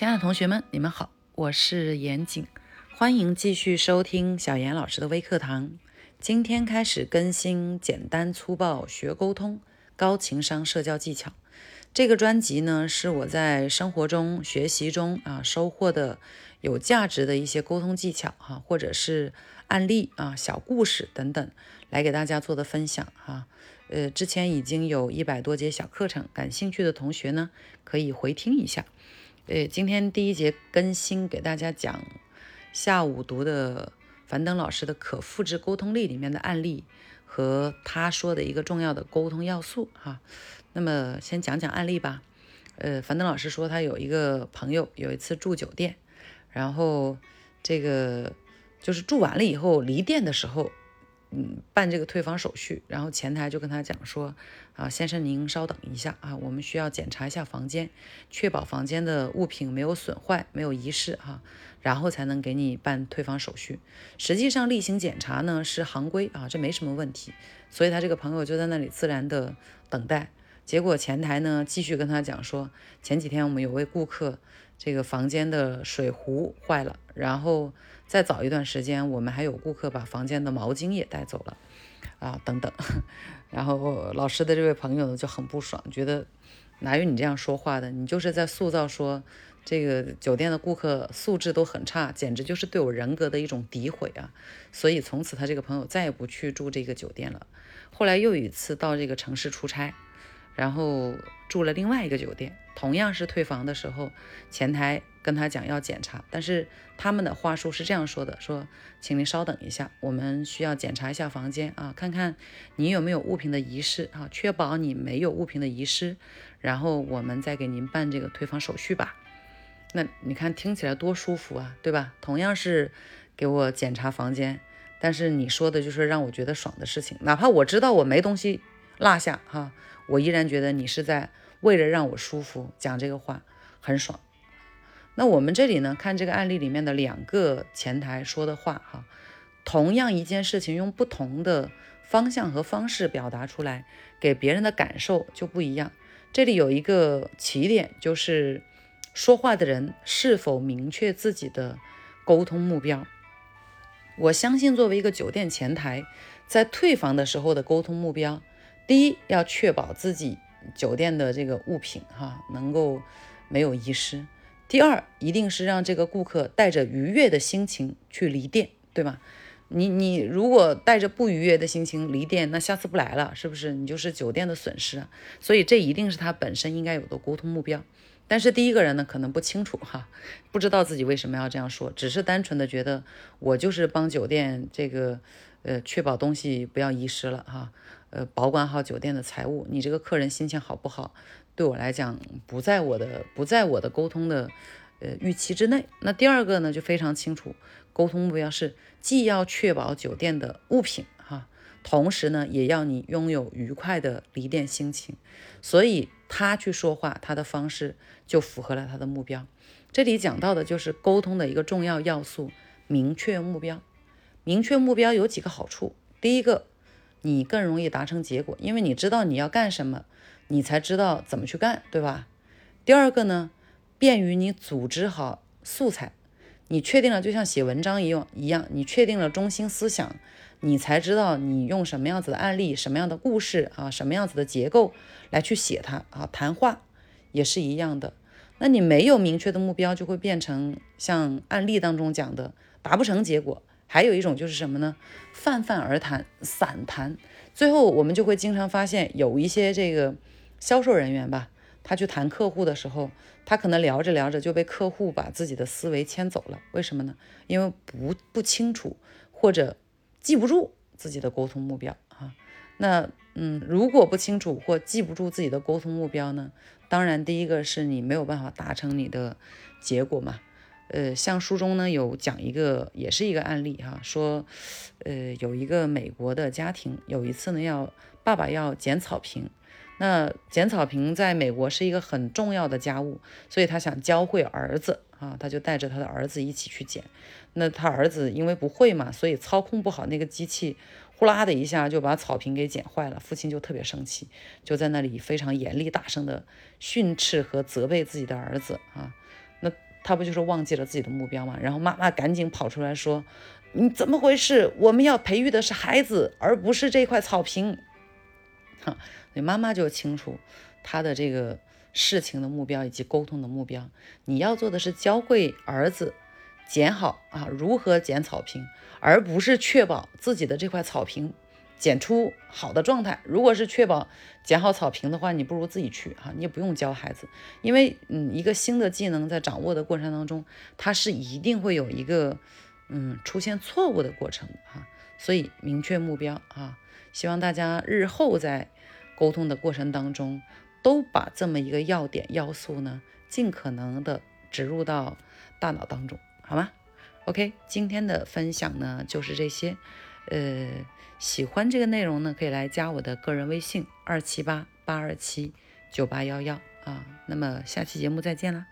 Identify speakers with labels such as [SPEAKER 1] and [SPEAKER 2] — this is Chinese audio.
[SPEAKER 1] 亲爱的同学们，你们好，我是严谨，欢迎继续收听小严老师的微课堂。今天开始更新简单粗暴学沟通，高情商社交技巧。这个专辑呢，是我在生活中、学习中啊收获的有价值的一些沟通技巧哈，或者是案例啊、小故事等等，来给大家做的分享哈。呃，之前已经有一百多节小课程，感兴趣的同学呢，可以回听一下。呃，今天第一节更新给大家讲下午读的樊登老师的可复制沟通力里面的案例和他说的一个重要的沟通要素哈。那么先讲讲案例吧。呃，樊登老师说他有一个朋友有一次住酒店，然后这个就是住完了以后离店的时候。嗯，办这个退房手续，然后前台就跟他讲说，啊，先生您稍等一下啊，我们需要检查一下房间，确保房间的物品没有损坏、没有遗失哈，然后才能给你办退房手续。实际上例行检查呢是行规啊，这没什么问题，所以他这个朋友就在那里自然的等待。结果前台呢继续跟他讲说，前几天我们有位顾客。这个房间的水壶坏了，然后再早一段时间，我们还有顾客把房间的毛巾也带走了，啊，等等。然后老师的这位朋友呢就很不爽，觉得哪有你这样说话的？你就是在塑造说这个酒店的顾客素质都很差，简直就是对我人格的一种诋毁啊！所以从此他这个朋友再也不去住这个酒店了。后来又一次到这个城市出差。然后住了另外一个酒店，同样是退房的时候，前台跟他讲要检查，但是他们的话术是这样说的：说，请您稍等一下，我们需要检查一下房间啊，看看你有没有物品的遗失啊，确保你没有物品的遗失，然后我们再给您办这个退房手续吧。那你看听起来多舒服啊，对吧？同样是给我检查房间，但是你说的就是让我觉得爽的事情，哪怕我知道我没东西。落下哈，我依然觉得你是在为了让我舒服讲这个话，很爽。那我们这里呢，看这个案例里面的两个前台说的话哈，同样一件事情用不同的方向和方式表达出来，给别人的感受就不一样。这里有一个起点，就是说话的人是否明确自己的沟通目标。我相信，作为一个酒店前台，在退房的时候的沟通目标。第一，要确保自己酒店的这个物品哈能够没有遗失。第二，一定是让这个顾客带着愉悦的心情去离店，对吧？你你如果带着不愉悦的心情离店，那下次不来了，是不是？你就是酒店的损失啊。所以这一定是他本身应该有的沟通目标。但是第一个人呢，可能不清楚哈，不知道自己为什么要这样说，只是单纯的觉得我就是帮酒店这个呃确保东西不要遗失了哈。呃，保管好酒店的财物，你这个客人心情好不好，对我来讲不在我的不在我的沟通的呃预期之内。那第二个呢，就非常清楚，沟通目标是既要确保酒店的物品哈，同时呢，也要你拥有愉快的离店心情。所以他去说话，他的方式就符合了他的目标。这里讲到的就是沟通的一个重要要素，明确目标。明确目标有几个好处，第一个。你更容易达成结果，因为你知道你要干什么，你才知道怎么去干，对吧？第二个呢，便于你组织好素材。你确定了，就像写文章一样一样，你确定了中心思想，你才知道你用什么样子的案例、什么样的故事啊、什么样子的结构来去写它啊。谈话也是一样的。那你没有明确的目标，就会变成像案例当中讲的，达不成结果。还有一种就是什么呢？泛泛而谈，散谈，最后我们就会经常发现有一些这个销售人员吧，他去谈客户的时候，他可能聊着聊着就被客户把自己的思维牵走了。为什么呢？因为不不清楚或者记不住自己的沟通目标啊。那嗯，如果不清楚或记不住自己的沟通目标呢？当然，第一个是你没有办法达成你的结果嘛。呃，像书中呢有讲一个，也是一个案例哈，说，呃，有一个美国的家庭，有一次呢要爸爸要剪草坪，那剪草坪在美国是一个很重要的家务，所以他想教会儿子啊，他就带着他的儿子一起去剪，那他儿子因为不会嘛，所以操控不好那个机器，呼啦的一下就把草坪给剪坏了，父亲就特别生气，就在那里非常严厉大声的训斥和责备自己的儿子啊。他不就是忘记了自己的目标吗？然后妈妈赶紧跑出来说：“你怎么回事？我们要培育的是孩子，而不是这块草坪。”哈，你妈妈就清楚他的这个事情的目标以及沟通的目标。你要做的是教会儿子剪好啊，如何剪草坪，而不是确保自己的这块草坪。剪出好的状态，如果是确保剪好草坪的话，你不如自己去哈，你也不用教孩子，因为嗯，一个新的技能在掌握的过程当中，它是一定会有一个嗯出现错误的过程哈，所以明确目标啊，希望大家日后在沟通的过程当中，都把这么一个要点要素呢，尽可能的植入到大脑当中，好吗？OK，今天的分享呢就是这些。呃，喜欢这个内容呢，可以来加我的个人微信二七八八二七九八幺幺啊。那么下期节目再见啦。